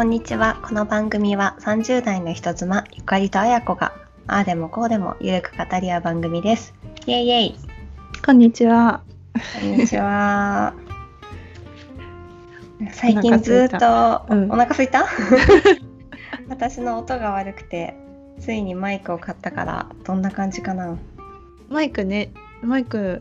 こんにちは。この番組は30代の人妻、ゆかりとあやこが、ああでもこうでもゆるく語り合う番組です。イェイイェイ。こんにちは。こんにちは。最近ずっと、うんお腹すいた？私の音が悪くて、ついにマイクを買ったから、どんな感じかな？マイクね、マイク、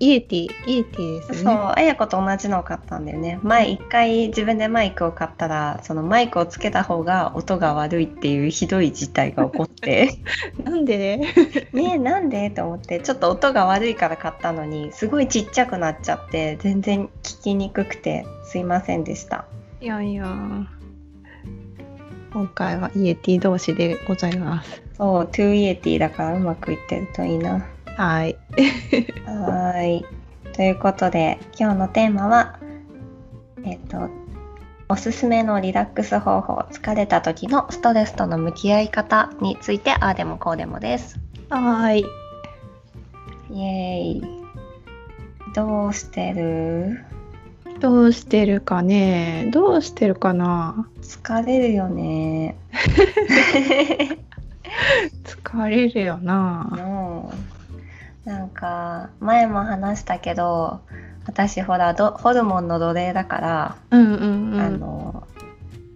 Yeti、Yetiですそう、ね。あやこと同じのを買ったんだよね。前一回自分でマイクを買ったら、そのマイクをつけた方が音が悪いっていうひどい事態が起こって、なんで？ね。ねえなんで？と思って、ちょっと音が悪いから買ったのに、すごいちっちゃくなっちゃって、全然聞きにくくて、すいませんでした。いやいや。今回はイエティ同士でございます。そう、2イエティだからうまくいってるといいな。はい。はーい。ということで、今日のテーマは、えっと、おすすめのリラックス方法、疲れた時のストレスとの向き合い方について、ああでもこうでもです。はい。イエーイ。どうしてる？どうしてるかね。どうしてるかな。疲れるよね。疲れるよな。のなんか、前も話したけど、私ほらどホルモンの奴隷だから、うんうんうん。あの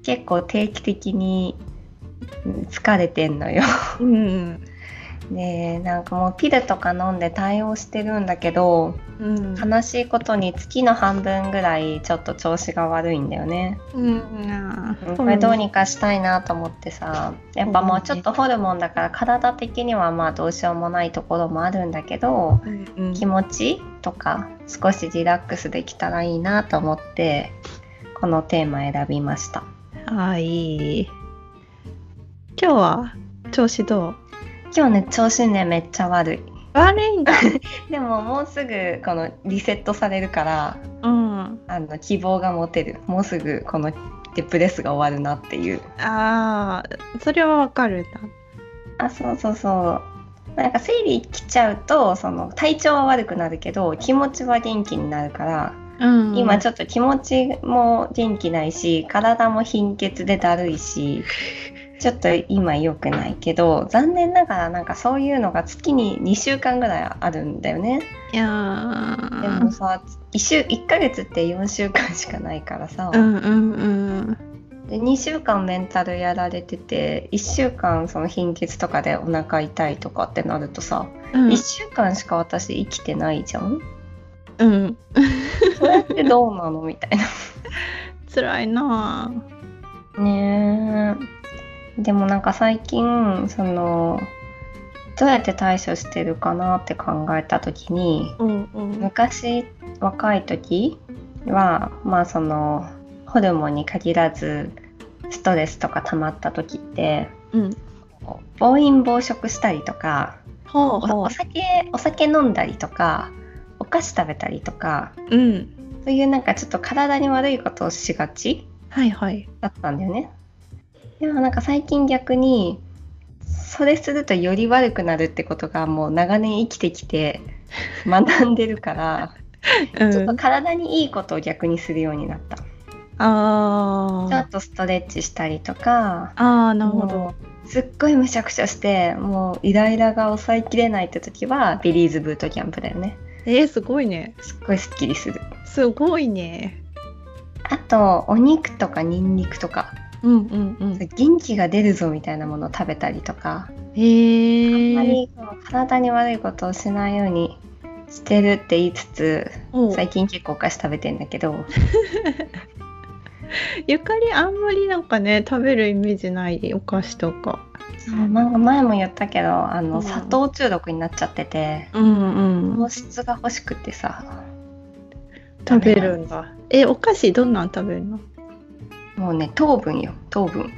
結構定期的にうん疲れてんのよ。うんでなんかもうピルとか飲んで対応してるんだけどうん。悲しいことに月の半分ぐらいちょっと調子が悪いんだよね。うん。これどうにかしたいなと思ってさやっぱもうちょっとホルモンだから体的にはまあどうしようもないところもあるんだけどうんうん。気持ちとか少しリラックスできたらいいなと思ってこのテーマ選びました。はい。今日は調子どう？今日ね調子ねめっちゃ悪い悪いんだ。でももうすぐこのリセットされるからうん。あの希望が持てるもうすぐこのデプレスが終わるなっていうああ、それはわかるあそうそうそうなんか生理来ちゃうとその体調は悪くなるけど気持ちは元気になるから、な。うん。今ちょっと気持ちも元気ないし体も貧血でだるいしちょっと今良くないけど残念ながらなんかそういうのが月に2週間ぐらいあるんだよね。いやー。でもさ 1, 週1ヶ月って4週間しかないからさ、うんうんうん。で2週間メンタルやられてて1週間その貧血とかでお腹痛いとかってなるとさ、うん。1週間しか私生きてないじゃん。うん。それってどうなの？みたい 辛いななねえでもなんか最近そのどうやって対処してるかなって考えた時にぁ。うんうん。昔若い時はまあそのホルモンに限らずストレスとか溜まった時ってうん。暴飲暴食したりとかおほうほお酒お酒飲んだりとかお菓子食べたりとかう。うん。そういうなんかちょっと体に悪いことをしがちはいはい。だったんだよねでもなんか最近逆にそれするとより悪くなるってことがもう長年生きてきて学んでるから、うちょっとん。体にいいことを逆にするようになったああ。ちょっとストレッチしたりとかああ、なるほど。すっごいむしゃくしゃしてもうイライラが抑えきれないって時はビリーズブートキャンプだよねえー、すごいね。すっごいすっきりするすごいね。あとお肉とかニンニクとかうんうんうん。元気が出るぞみたいなものを食べたりとか、へえ。あんまり体に悪いことをしないようにしてるって言いつつお最近結構お菓子食べてんだけど。ゆかりあんまりなんかね食べるイメージないお菓子とか。そうなんか前も言ったけどあのうん。砂糖中毒になっちゃっててうんうん糖質が欲しくてさ。食べるんだ。えお菓子どんなん食べるの？もうね糖分よ。糖分。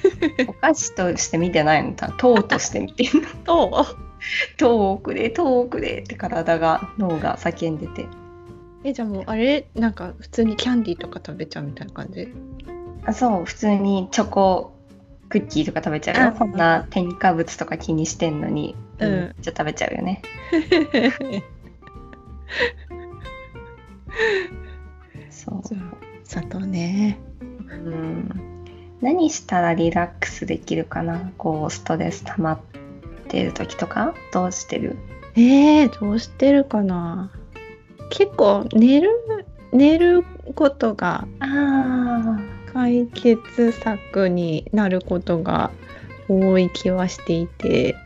お菓子として見てないの。糖として見てると 糖。をくれ糖をくれ。って体が脳が叫んでて。えじゃあもうあれなんか普通にキャンディーとか食べちゃうみたいな感じ？あそう。普通にチョコクッキーとか食べちゃうよ、うん。こんな添加物とか気にしてんのに、うん。じゃ食べちゃうよね。そう。砂糖ねうん。何したらリラックスできるかな？こうストレス溜まってる時とか？どうしてる？えー、どうしてるかな？結構寝る寝ることがあ解決策になることが多い気はしていて。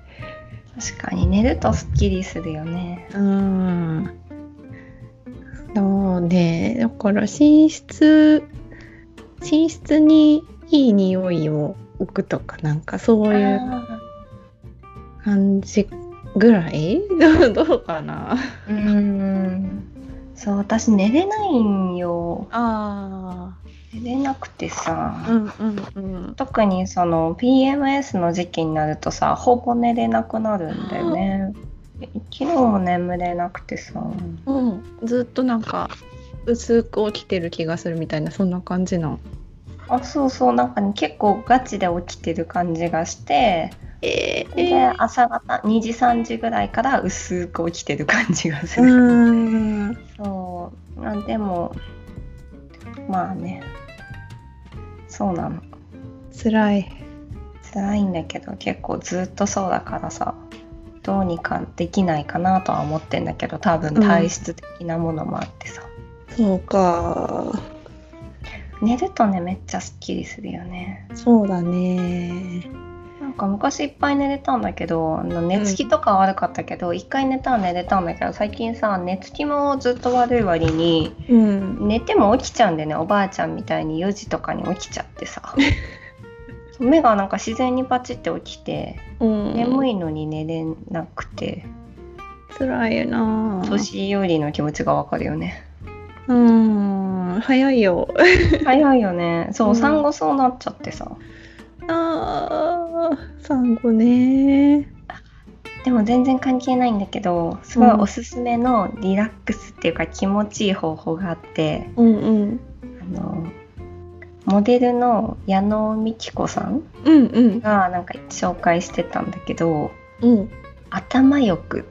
確かに寝るとすっきりするよね。うん。そうね。だから寝室寝室にいい匂いを置くとかなんかそういうあ感じぐらい？ど うどうかな？ーうーん。そう私寝れないんよ。あ寝れなくてさ、あうんうんうん。特にその PMS の時期になるとさほぼ寝れなくなるんだよね。昨日も眠れなくてさ。うん、ずっとなんか薄く起きてる気がするみたいなそんな感じの？あそうそうなんかね結構ガチで起きてる感じがしてえで朝方2時3時ぐらいから薄く起きてる感じがすうる、ーん。そう。あでもまあね。そうなの。辛い。辛いんだけど結構ずっとそうだからさどうにかできないかなとは思ってんだけど多分体質的なものもあってさ、そうか。寝るとねめっちゃすっきりするよね。そうだね。なんか昔いっぱい寝れたんだけど寝つきとか悪かったけど、一回寝たら寝れたんだけど最近さ寝つきもずっと悪い割にうん。寝ても起きちゃうんだよね。おばあちゃんみたいに4時とかに起きちゃってさ。目がなんか自然にパチって起きてうん。眠いのに寝れなくて。辛いなぁ。年寄りの気持ちがわかるよねうん。早いよ。早いよね。そう、うん。産後そうなっちゃってさ。あー産後ね。でも全然関係ないんだけどすごいおすすめのリラックスっていうか気持ちいい方法があって。うんうん。あのモデルの矢野美紀子さんうんうん。がなんか紹介してたんだけどうん。頭浴っ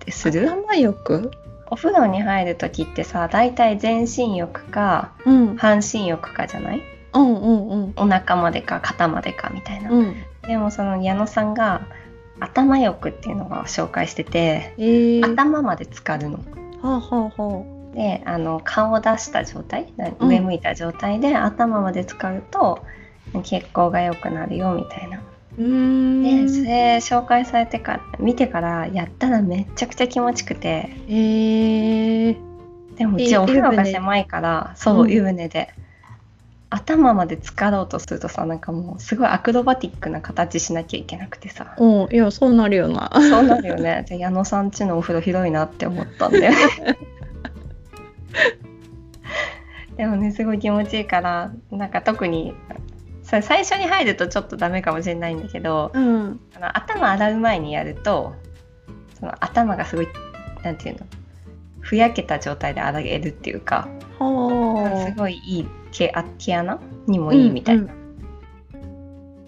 てする？頭よく？お風呂に入る時ってさ大体全身浴かうん。半身浴かじゃない？うんうんうん。お腹までか肩までかみたいな、うん。でもその矢野さんが頭浴っていうのを紹介してて、えー、頭まで浸かるの。はあはあはであの顔を出した状態上向いた状態で頭まで浸かると血行が良くなるよみたいな。でそれ紹介されてから見てからやったらめっちゃくちゃ気持ちくて。えー、でもうえちお風呂が狭いからそう、うん。湯船で。頭まで浸かろうとするとさなんかもうすごいアクロバティックな形しなきゃいけなくてさ。うん。いやそうなるよな。そうなるよね。で矢野さんちのお風呂広いなって思ったんだよね。でもねすごい気持ちいいからなんか特にさ最初に入るとちょっとダメかもしれないんだけどうん。あの頭洗う前にやるとその頭がすごいなんていうのふやけた状態で洗えるっていうかはすごいいい毛あ毛穴にもいいみたいな、うん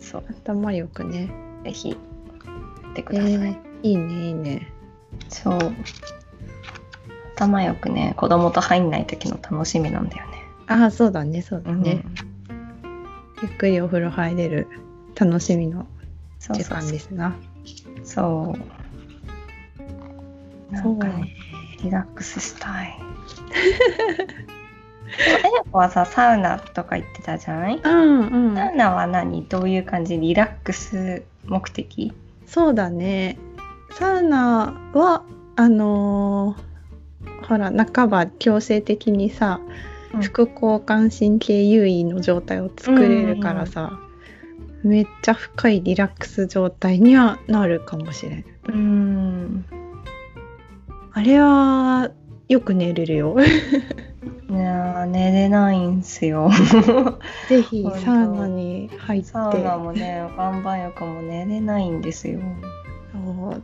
そう。あ頭よくね。ぜひやってくえださい、ー、いいねいいね。そう。頭よくね子供と入んない時の楽しみなんだよね。ああそうだねそうだね、うんゆっくりお風呂入れる楽しみの時間ですな。そう。なんかねリラックスしたい。えや子はさサウナとか行ってたじゃない？うんうん。サウナは何どういう感じ？リラックス目的？そうだね。サウナはあのーほら半ば強制的にさ、うん副交感神経優位の状態を作れるからさ、めっちゃ深いリラックス状態にはなるかもしれん。うーん。あれはよく寝れるよ。いやー寝れないんすよ。ぜひサウナに入って。サウナもね岩盤浴も寝れないんですよ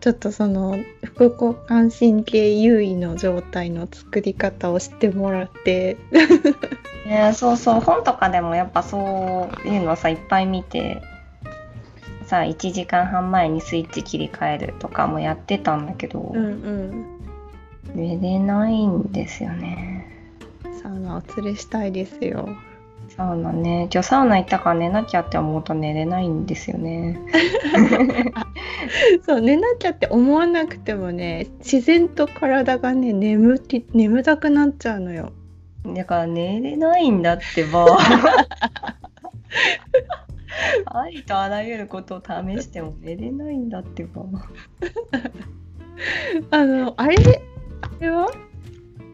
ちょっとその副交感神経優位の状態の作り方を知ってもらって。ね、そうそう本とかでもやっぱそういうのさいっぱい見てさ1時間半前にスイッチ切り替えるとかもやってたんだけど、うん寝れないんですよね。サウナお連れしたいですよサウナね。今日サウナ行ったから寝なきゃって思うと寝れないんですよね。そう寝なきゃって思わなくてもね自然と体がね眠き眠たくなっちゃうのよ。だから寝れないんだってば。ありとあらゆることを試しても寝れないんだってば。あのあれあれは？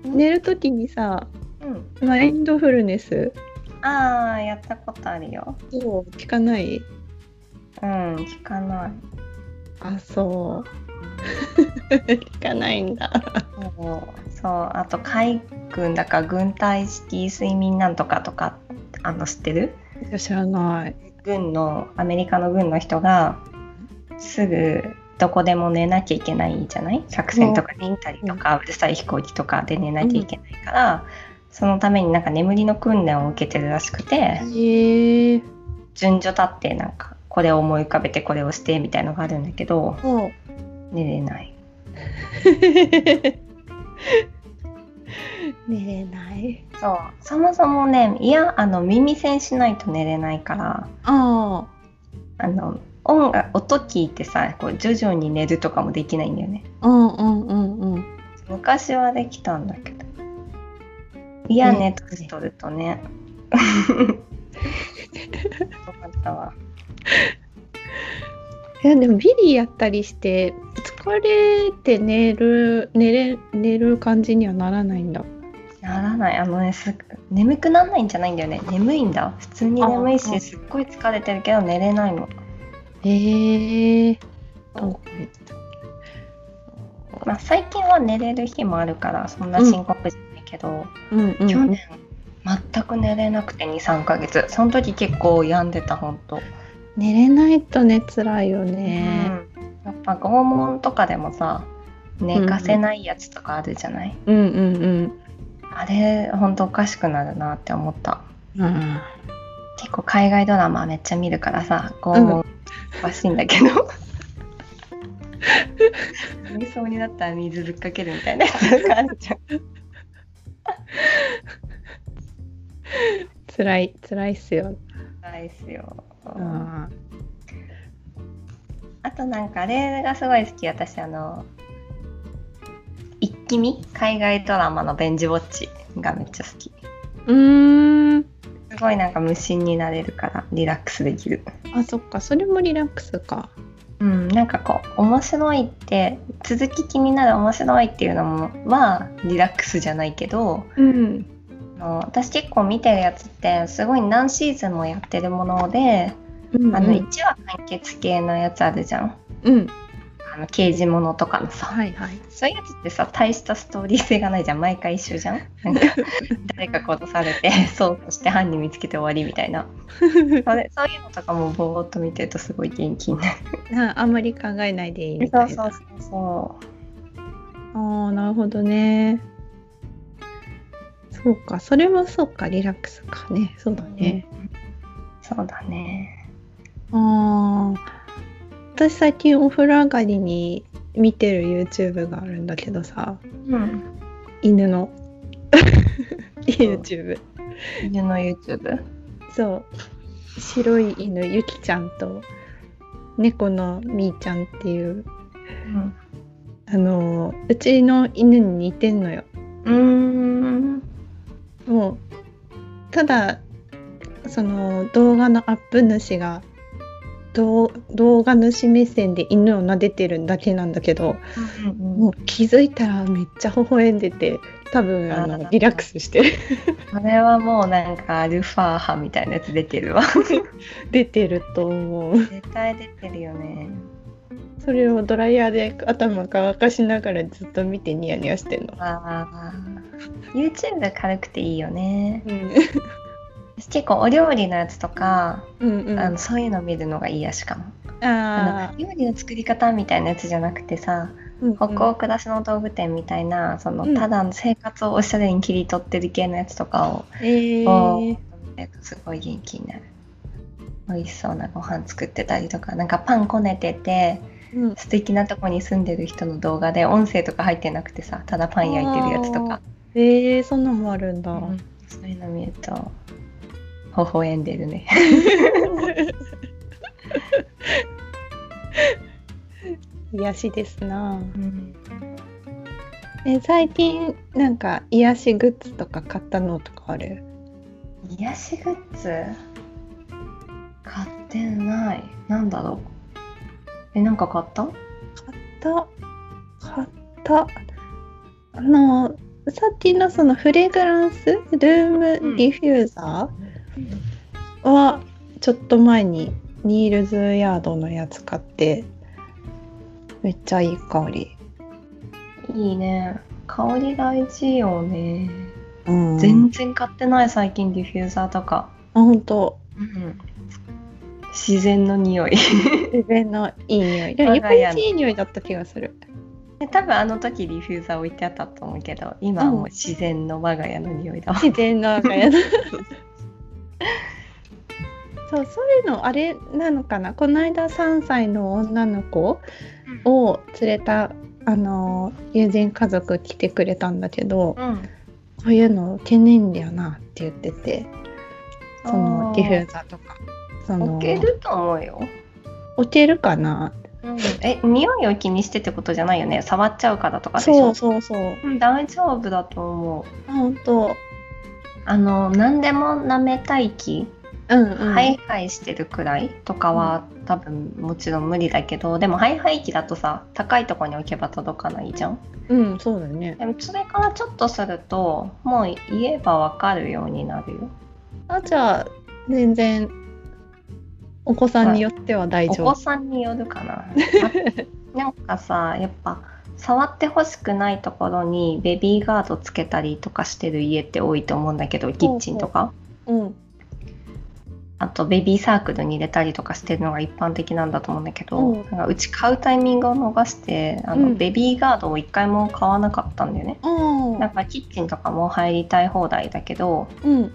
寝る時にさうん。マインドフルネス？ああやったことあるよ。そう聞かない？うん聞かない。あそう。聞かないんだ。そうそうあと海軍だか軍隊式睡眠なんとかとかあの知ってる？知らない。軍のアメリカの軍の人がすぐどこでも寝なきゃいけないじゃない？作戦とかに行ったりとか、うるさい飛行機とかで寝なきゃいけないから、そのためになんか眠りの訓練を受けてるらしくて。順序立ってなんかこれを思い浮かべてこれをしてみたいのがあるんだけど。寝れない 寝れない。そうそもそもねいやあの耳栓しないと寝れないからああの音楽音聞いてさこう徐々に寝るとかもできないんだよねあ。うんうんうんうん。昔はできたんだけどいやねね年取るとね。よかったわ。いやでもビリやったりして疲れて寝る寝れ寝る感じにはならないんだ。ならない。あのねす眠くなんないんじゃないんだよね。眠いんだ。普通に眠いしすっごい疲れてるけど寝れないの。へえ。まあ最近は寝れる日もあるからそんな深刻じゃけど、うんうん。去年全く寝れなくて23ヶ月その時結構病んでたほんと、寝れないとね辛いよね。うんやっぱ拷問とかでもさ寝かせないやつとかあるじゃない、うんうんあれほんとおかしくなるなって思ったうん。うん。結構海外ドラマめっちゃ見るからさ拷問詳しいんだけど、寝そうになったら水ぶっかけるみたいなやつがあるじゃん 辛い辛いっすよ。ないっすようん。あとなんかあれがすごい好き私あの一気見？海外ドラマのベンジウォッチがめっちゃ好きうーん。すごいなんか無心になれるからリラックスできるあそっかそれもリラックスか。うんなんかこう面白いって続き気になる面白いっていうのもはリラックスじゃないけどうん。あの私結構見てるやつってすごい何シーズンもやってるもので、うんあの1話完結系のやつあるじゃんうん。あの刑事ものとかのさ。はいはい。そういうやつってさ大したストーリー性がないじゃん。毎回一緒じゃん。なんか 誰か殺されて そうとして犯人見つけて終わりみたいな。それそういうのとかもぼーっと見てるとすごい元気になる。ああんまり考えないでいいみそうたいな。そうそうそうああなるほどね。そうか。それはそうか。リラックスかね。そうだね。そうだね。ああ私最近お風呂上がりに見てる YouTube があるんだけどさうん。犬の。YouTube 犬の YouTube そう。白い犬ゆきちゃんと猫のみーちゃんっていううん。あのうちの犬に似てんのよ。うーん。もうただその動画のアップ主が動動画主目線で犬を撫でてるだけなんだけどもう気づいたらめっちゃ微笑んでて多分あのリラックスして。るそれはもうなんかアルファ派みたいなやつ出てるわ。出てると思う。絶対出てるよね。それをドライヤーで頭乾かしながらずっと見てニヤニヤしてんの。ああ YouTube 軽くていいよね。うん。私結構お料理のやつとか、うんうん。あのそういうの見るのがいいやしかも。ああの料理の作り方みたいなやつじゃなくてさー北欧暮らしの道具店みたいなそのうん。ただの生活をおしゃれに切り取ってる系のやつとかをえー。すごい元気になる。美味しそうなご飯作ってたりとかなんかパンこねててうん。素敵なとこに住んでる人の動画で音声とか入ってなくてさただパン焼いてるやつとか、えー、そんなんもあるんだ、うん。そういうの見ると微笑んでるね。癒しですな。うん。え最近なんか癒しグッズとか買ったのとかある？癒しグッズ？買ってない。なんだろう。え、なんか買った？買った。買った。あのさっきのそのフレグランス？ルームディフューザー？はちょっと前にニールズヤードのやつ買ってめっちゃいい香り、いいね。香り大事よね。うん、全然買ってない最近ディフューザーとか。あ本当自然の匂い。自然のいい匂いでも日本我が家の一いい匂いだった気がするで多分あの時ディフューザー置いてあったと思うけど今はもう自然の我が家の匂いだわ。自然の我が家 そうそういうのあれなのかな？この間3歳の女の子を連れたあの友人家族来てくれたんだけどうん。こういうの懸念だよなって言っててそのディフューザーとかその置けると思うよ。置けるかな？え、匂いを気にしてってことじゃないよね？触っちゃうからとかでしょ？そうそうそううん大丈夫だと思う。本当あの何でも舐めたい気、うんうん。ハイハイしてるくらいとかは、多分もちろん無理だけどでもハイハイ機だとさ高いところに置けば届かないじゃん。うんそうだね。でもそれからちょっとするともう言えばわかるようになるよ。あじゃあ全然お子さんによっては大お丈夫。子さんによるかな。あ なんかさやっぱ触ってほしくないところにベビーガードつけたりとかしてる家って多いと思うんだけどキッチンとか。うん。あとベビーサークルに入れたりとかしてるのが一般的なんだと思うんだけど、うん。なんかうち買うタイミングを逃してあの、うん。ベビーガードを一回も買わなかったんだよね。あなんかキッチンとかも入りたい放題だけどうん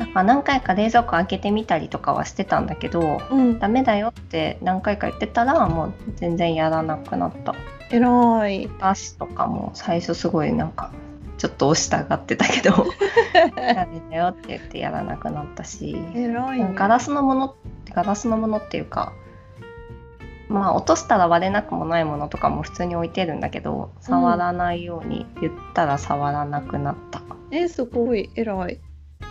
なんか何回か冷蔵庫開けてみたりとかはしてたんだけどうん。ダメだよって何回か言ってたらもう全然やらなくなった。偉い。足とかも最初すごいなんかちょっと押したがってたけど ダメだよって言ってやらなくなったし。ね。ガラスのものガラスのものっていうかまあ落としたら割れなくもないものとかも普通に置いてるんだけど触らないように言ったら触らなくなった、えすごい。偉い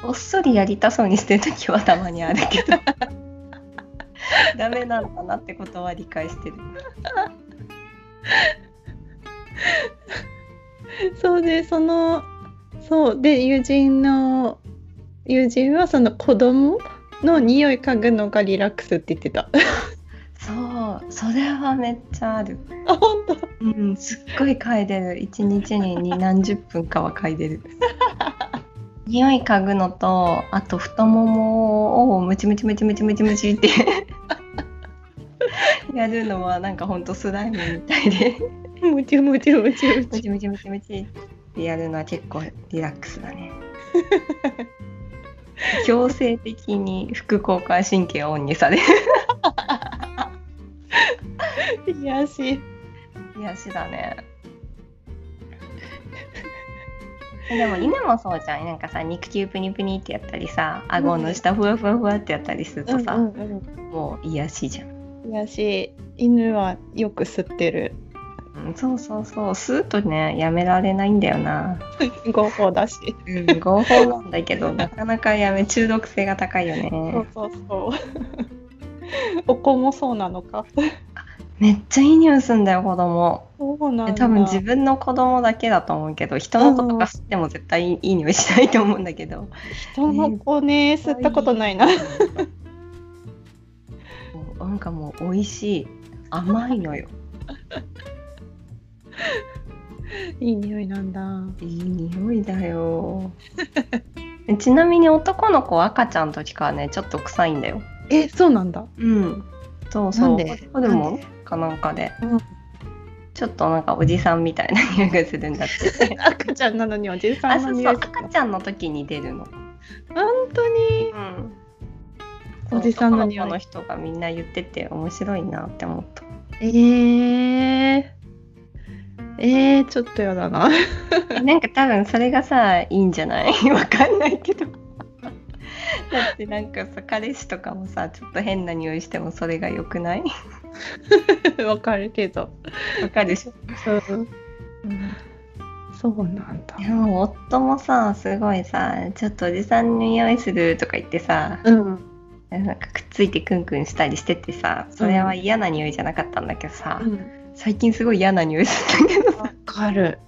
こっそりやりたそうにしてる時はたまにあるけど。ダメなんだなってことは理解してる。そうでそのそうで友人の友人はその子供の匂い嗅ぐのがリラックスって言ってた。そうそれはめっちゃある。あ本当？うんすっごい嗅いでる。一日にに何十分かは嗅いでる匂い嗅ぐのとあと太ももをムチムチムチムチムチムチって やるのはなんかほんとスライムみたいで。ムチムチムチムムチ。チムチムチムチってやるのは結構リラックスだね強制的に副交感神経をオンにされる癒し癒しだねでも犬もそうじゃん。なんかさ肉球プニプニってやったりさ顎の下ふわふわふわってやったりするとさ、うんうんもう癒しじゃん、うん、癒し。犬はよく吸ってる。うん、そうそうそう。吸うとねやめられないんだよな。合法だし。うん合法なんだけどなかなかやめ中毒性が高いよそうねそうそう。お子もそうなのかめっちゃいい匂いすんだよ子供。そうなんだ。多分自分の子供だけだと思うけど人の子とか吸っても絶対いい匂いしないと思うんだけど。人の子ね吸ったことないな。なんかもう美味しい甘いのよ。いい匂いなんだ。いい匂いだよ。ちなみに男の子は赤ちゃんの時からねちょっと臭いんだよ。えそうなんだ。うん。そうそう。なんで？で？かなんかで、うん。ちょっっとなんかおじさんみたいな匂いがするんだって。赤ちゃんなのにおじさあそうそう。んの匂い赤ちゃんの時に出るの、本当に？うん、おじさんの匂い。男の人がみんな言ってて面白いなって思った。えー、えー、ちょっとやだな。なんか多分それがさいいんじゃない？わかんないけど。だってなんかさ彼氏とかもさちょっと変な匂いしてもそれが良くない？わかるけど。わかるでしょ、うん。そうなんだ。でも夫もさすごいさちょっとおじさんの匂いするとか言ってさうん。なんかくっついてクンクンしたりしててさそれは嫌な匂いじゃなかったんだけどさ、最近すごい嫌な匂いするんだけどさわかる。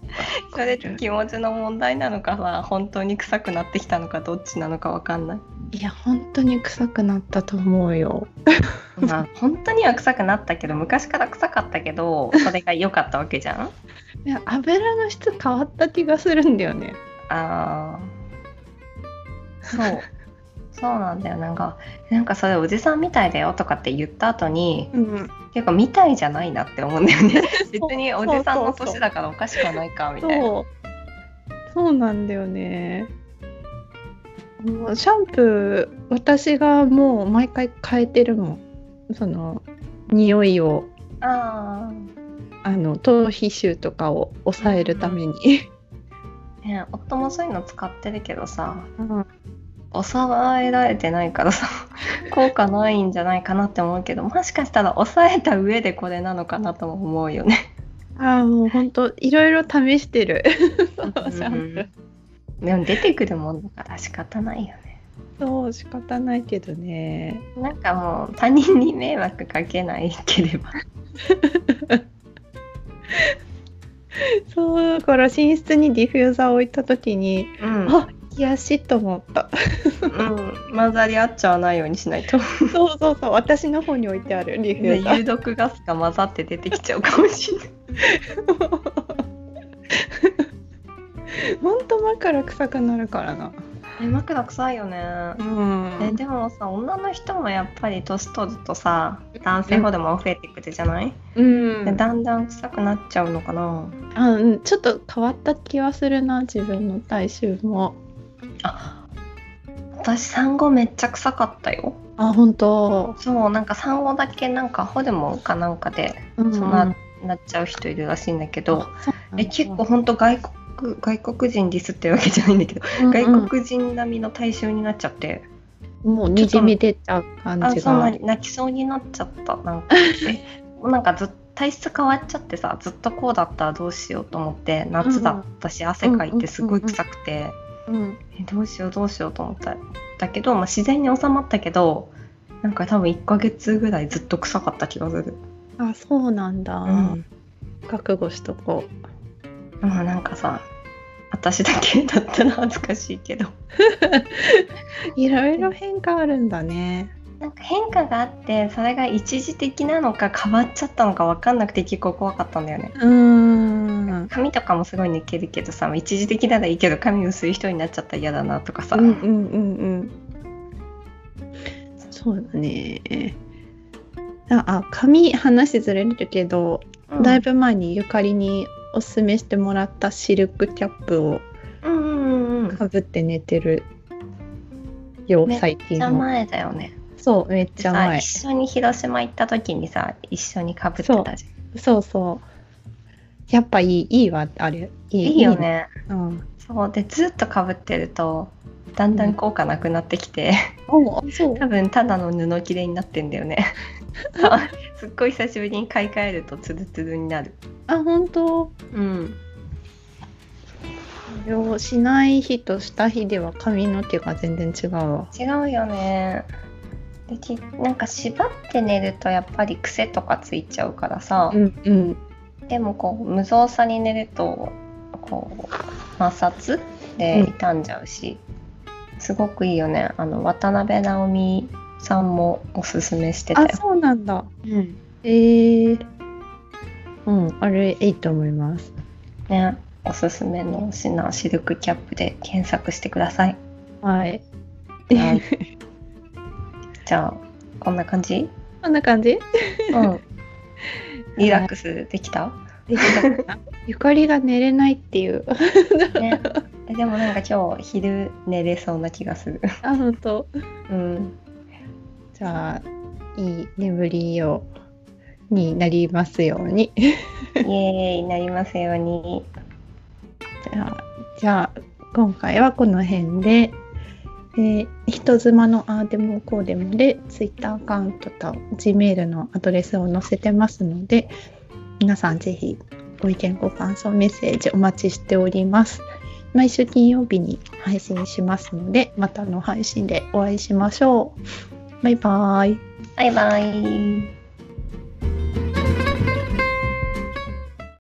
それ気持ちの問題なのかさ本当に臭くなってきたのかどっちなのかわかんないいや、本当に臭くなったと思うよ。まあ本当には臭くなったけど昔から臭かったけどそれが良かったわけじゃん？いや、油の質変わった気がするんだよね。あーそうそうなんだよなんかなんかそれおじさんみたいだよとかって言った後にうん。結構みたいじゃないなって思うんだよね 別におじさんの年だからおかしくはないかみたいなそう。そうなんだよね。もうシャンプー、私がもう毎回変えてるもん。その、匂いを、ああの、頭皮臭とかを抑えるために。あ、ね、夫もそういうの使ってるけどさうん抑えられてないからさ 効果ないんじゃないかなって思うけどもしかしたら抑えた上でこれなのかなとも思うよね。ああ、もう本当いろいろ試してる。そうシャンプー。でも出てくるもんだから仕方ないよね。そう、仕方ないけどね。なんかもう他人に迷惑かけないければ。そう、だから寝室にディフューザーを置いた時に、うん、あ、癒しと思った。うん、混ざり合っちゃわないようにしないと。そうそうそう、私の方に置いてあるディフューザー。有毒ガスが混ざって出てきちゃうかもしれない。本当枕臭くなるからな。え枕臭いよね。んえでもさ女の人もやっぱり年取るとさ男性ホルモン増えてくるじゃない、うんでだんだん臭くなっちゃうのかなあ、うん、ちょっと変わった気はするな、自分の体臭も。あ私産後めっちゃ臭かったよ。あ、本当。そうなんか産後だけなんかホルモンかなんかでうんそんな、なっちゃう人いるらしいんだけど、そうえ結構ほんと外国外国人ディスってるわけじゃないんだけど、うんうん。外国人並みの体臭になっちゃって。もうにじみ出ちゃう感じあそんなが。泣きそうになっちゃった。なんか えなんかずっ体質変わっちゃってさずっとこうだったらどうしようと思って夏だったし、汗かいてすごい臭くて、うん、えどうしようどうしようと思っただけど、まあ、自然に収まったけどなんか多分1ヶ月ぐらいずっと臭かった気がする。あ、そうなんだ。うん覚悟しとこまあなんかさ私だけだったら恥ずかしいけどう。いろいろ変化あるんだね。なんか変化があってそれが一時的なのか変わっちゃったのか分かんなくて結構怖かったんだよね。うーん。髪とかもすごい抜けるけどさ一時的ならいいけど髪薄い人になっちゃったら嫌だなとかさ、うんうんうんうん。そうだね。あ、あ髪話ずれるけど、うんだいぶ前にゆかりにおすすめしてもらったシルクキャップをうんうんうんかぶって寝てるよ、めっ最近も。めっちゃ前だよね。そう、めっちゃ前。さ一緒に広島行った時にさ一緒にかぶってたじそうそう。やっぱいい、いいわ、あれ。いゃん。いいよ。ね。うん。そうでずっとかぶってるとだんだん効果なくなってきて、おそう。多分ただの布切れになってんだよね。あ すっごい久しぶりに買い替えるとツルツルになる。あ、本当？うん。よしない日とした日では髪の毛が全然違うわ。違うよね。できなんか縛って寝るとやっぱり癖とかついちゃうからさ、うんうん。でもこう無造作に寝るとこう摩擦で傷んじゃうし、すごくいいよねあの渡辺直美さんもおすすめしてたあ、よ、そうなんだ。うん、えー。うん、あれいいと思います。ねおすすめの品シルクキャップで検索してくださいはい。はいじゃあこんな感じ？こんな感じ？うん。リラックスできた、できた ゆかりが寝れないっていう。ね、えでもなんか今日昼寝れそうな気がする。あ、本当？うん。じゃあ、いい眠りを、になりますように。イエーイなりますように。じゃあ、じゃあ今回はこの辺で、え、人妻のあーでもこうでもでツイッターアカウントと Gmail のアドレスを載せてますので皆さんぜひご意見ご感想メッセージお待ちしております。毎週金曜日に配信しますのでまたの配信でお会いしましょう。バイバーイ。バイバイ。